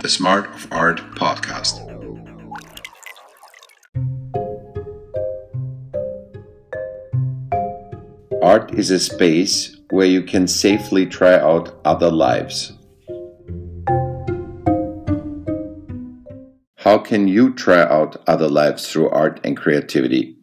the Smart of Art podcast. Art is a space where you can safely try out other lives. How can you try out other lives through art and creativity?